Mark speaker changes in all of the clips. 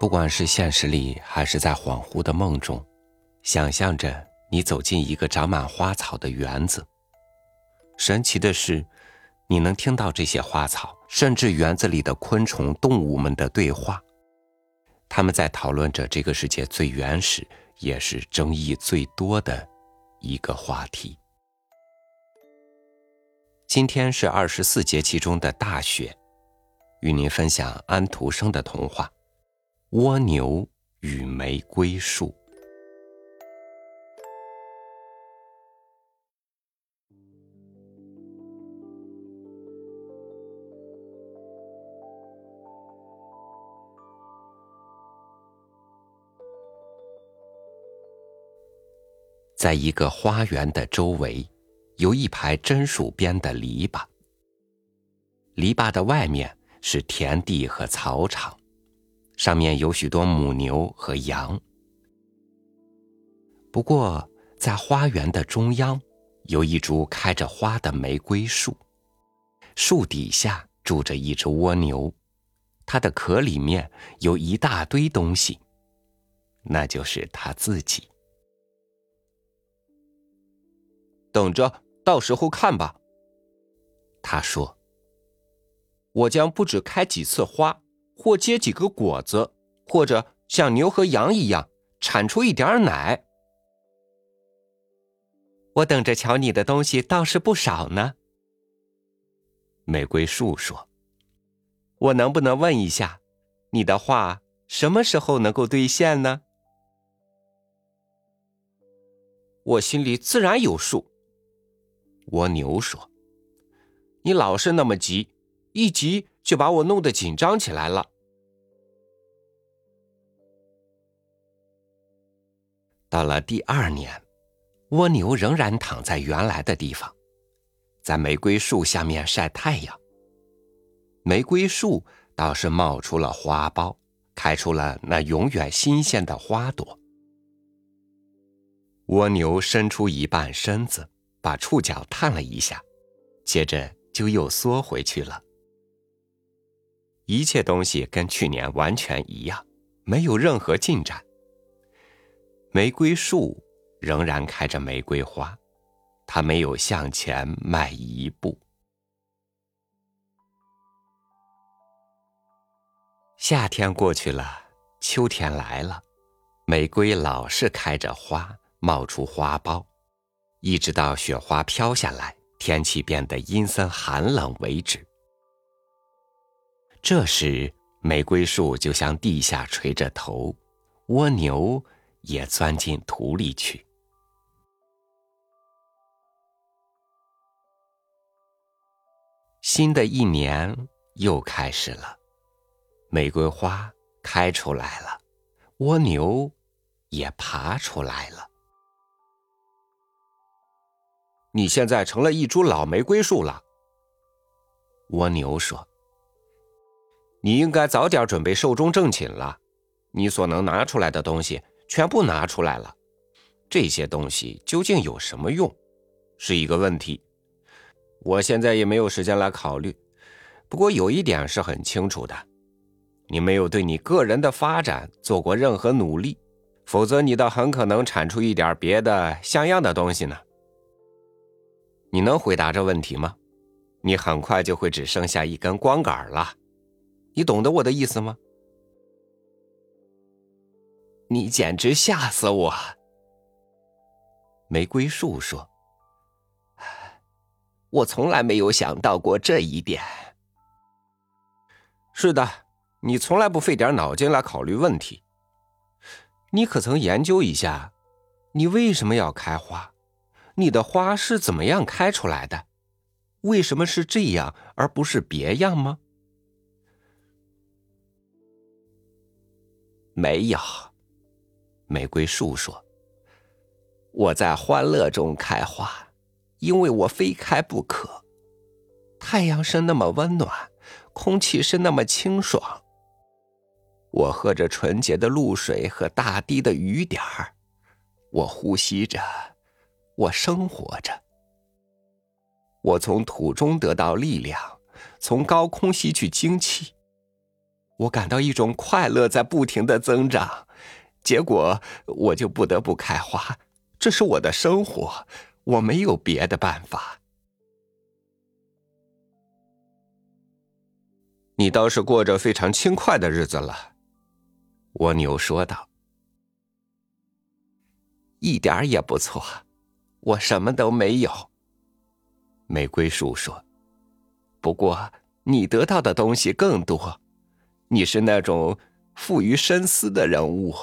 Speaker 1: 不管是现实里，还是在恍惚的梦中，想象着你走进一个长满花草的园子。神奇的是，你能听到这些花草，甚至园子里的昆虫、动物们的对话。他们在讨论着这个世界最原始，也是争议最多的一个话题。今天是二十四节气中的大雪，与您分享安徒生的童话《蜗牛与玫瑰树》。在一个花园的周围，有一排榛树编的篱笆。篱笆的外面是田地和草场，上面有许多母牛和羊。不过，在花园的中央，有一株开着花的玫瑰树，树底下住着一只蜗牛，它的壳里面有一大堆东西，那就是它自己。
Speaker 2: 等着，到时候看吧。
Speaker 1: 他说：“
Speaker 2: 我将不止开几次花，或结几个果子，或者像牛和羊一样产出一点奶。”
Speaker 1: 我等着瞧你的东西倒是不少呢。玫瑰树说：“我能不能问一下，你的话什么时候能够兑现呢？”
Speaker 2: 我心里自然有数。
Speaker 1: 蜗牛说：“
Speaker 2: 你老是那么急，一急就把我弄得紧张起来了。”
Speaker 1: 到了第二年，蜗牛仍然躺在原来的地方，在玫瑰树下面晒太阳。玫瑰树倒是冒出了花苞，开出了那永远新鲜的花朵。蜗牛伸出一半身子。把触角探了一下，接着就又缩回去了。一切东西跟去年完全一样，没有任何进展。玫瑰树仍然开着玫瑰花，它没有向前迈一步。夏天过去了，秋天来了，玫瑰老是开着花，冒出花苞。一直到雪花飘下来，天气变得阴森寒冷为止。这时，玫瑰树就向地下垂着头，蜗牛也钻进土里去。新的一年又开始了，玫瑰花开出来了，蜗牛也爬出来了。
Speaker 2: 你现在成了一株老玫瑰树了，
Speaker 1: 蜗牛说：“
Speaker 2: 你应该早点准备寿终正寝了。你所能拿出来的东西全部拿出来了，这些东西究竟有什么用，是一个问题。我现在也没有时间来考虑。不过有一点是很清楚的，你没有对你个人的发展做过任何努力，否则你倒很可能产出一点别的像样的东西呢。”你能回答这问题吗？你很快就会只剩下一根光杆了，你懂得我的意思吗？
Speaker 1: 你简直吓死我！玫瑰树说：“我从来没有想到过这一点。”
Speaker 2: 是的，你从来不费点脑筋来考虑问题。你可曾研究一下，你为什么要开花？你的花是怎么样开出来的？为什么是这样而不是别样吗？
Speaker 1: 没有，玫瑰树说：“我在欢乐中开花，因为我非开不可。太阳是那么温暖，空气是那么清爽。我喝着纯洁的露水和大滴的雨点儿，我呼吸着。”我生活着，我从土中得到力量，
Speaker 2: 从高空吸取精气。我感到一种快乐在不停的增长，结果我就不得不开花，这是我的生活，我没有别的办法。你倒是过着非常轻快的日子了，蜗牛说道。一点也不错，我什么都没有。玫瑰树说：“不过你得到的东西更多，你是那种富于深思的人物，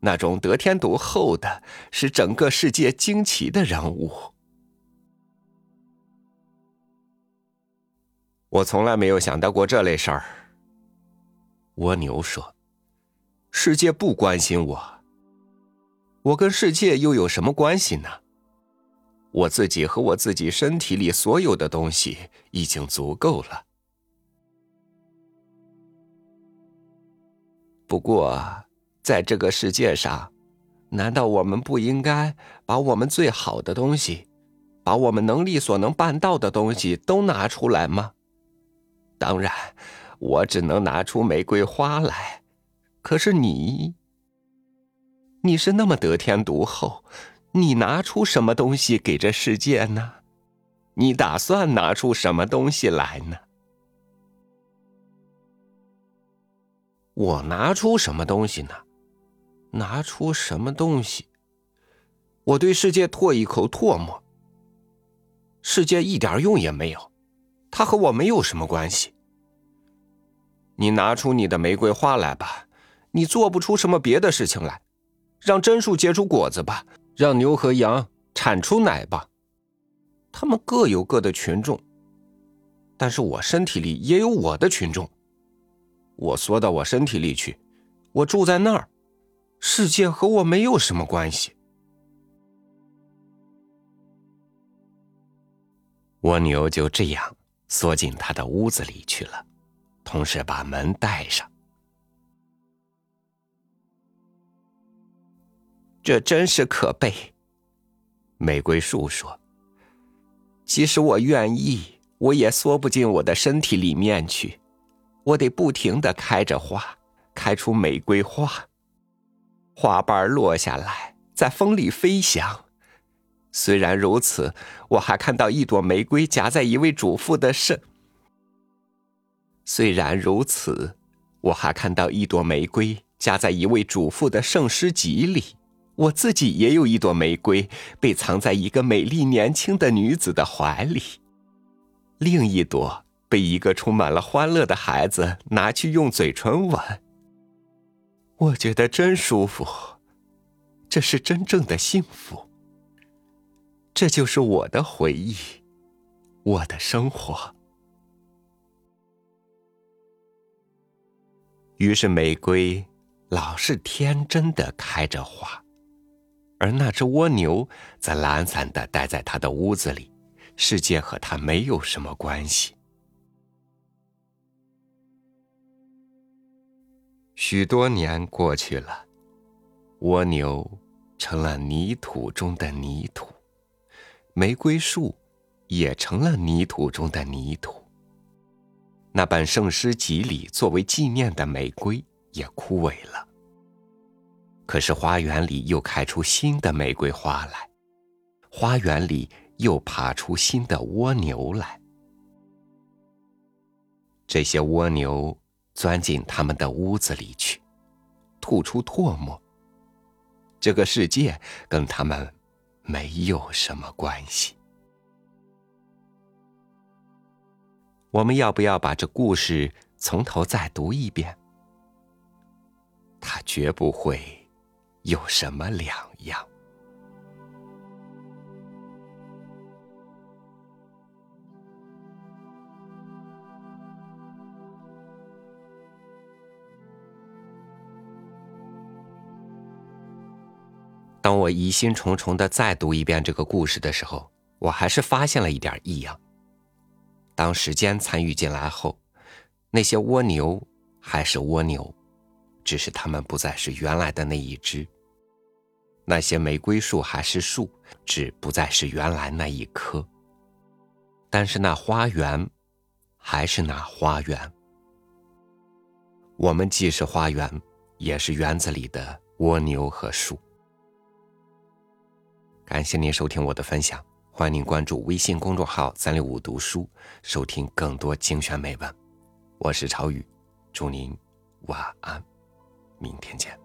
Speaker 2: 那种得天独厚的，使整个世界惊奇的人物。”我从来没有想到过这类事儿。蜗牛说：“世界不关心我。”我跟世界又有什么关系呢？我自己和我自己身体里所有的东西已经足够了。不过，在这个世界上，难道我们不应该把我们最好的东西，把我们能力所能办到的东西都拿出来吗？当然，我只能拿出玫瑰花来。可是你。你是那么得天独厚，你拿出什么东西给这世界呢？你打算拿出什么东西来呢？我拿出什么东西呢？拿出什么东西？我对世界唾一口唾沫。世界一点用也没有，它和我没有什么关系。你拿出你的玫瑰花来吧，你做不出什么别的事情来。让榛树结出果子吧，让牛和羊产出奶吧。他们各有各的群众，但是我身体里也有我的群众。我缩到我身体里去，我住在那儿，世界和我没有什么关系。蜗牛就这样缩进他的屋子里去了，同时把门带上。这真是可悲。玫瑰树说：“即使我愿意，我也缩不进我的身体里面去。我得不停的开着花，开出玫瑰花。花瓣落下来，在风里飞翔。虽然如此，我还看到一朵玫瑰夹在一位主妇的圣。虽然如此，我还看到一朵玫瑰夹在一位主妇的圣诗集里。”我自己也有一朵玫瑰，被藏在一个美丽年轻的女子的怀里；另一朵被一个充满了欢乐的孩子拿去用嘴唇吻。我觉得真舒服，这是真正的幸福。这就是我的回忆，我的生活。于是，玫瑰老是天真的开着花。而那只蜗牛则懒散的待在他的屋子里，世界和他没有什么关系。许多年过去了，蜗牛成了泥土中的泥土，玫瑰树也成了泥土中的泥土。那本圣诗集里作为纪念的玫瑰也枯萎了。可是花园里又开出新的玫瑰花来，花园里又爬出新的蜗牛来。这些蜗牛钻进他们的屋子里去，吐出唾沫。这个世界跟他们没有什么关系。我们要不要把这故事从头再读一遍？他绝不会。有什么两样？当我疑心重重的再读一遍这个故事的时候，我还是发现了一点异样。当时间参与进来后，那些蜗牛还是蜗牛，只是它们不再是原来的那一只。那些玫瑰树还是树，只不再是原来那一棵。但是那花园，
Speaker 1: 还是那花园。我们既是花园，也是园子里的蜗牛和树。感谢您收听我的分享，欢迎您关注微信公众号“三六五读书”，收听更多精选美文。我是朝雨，祝您晚安，明天见。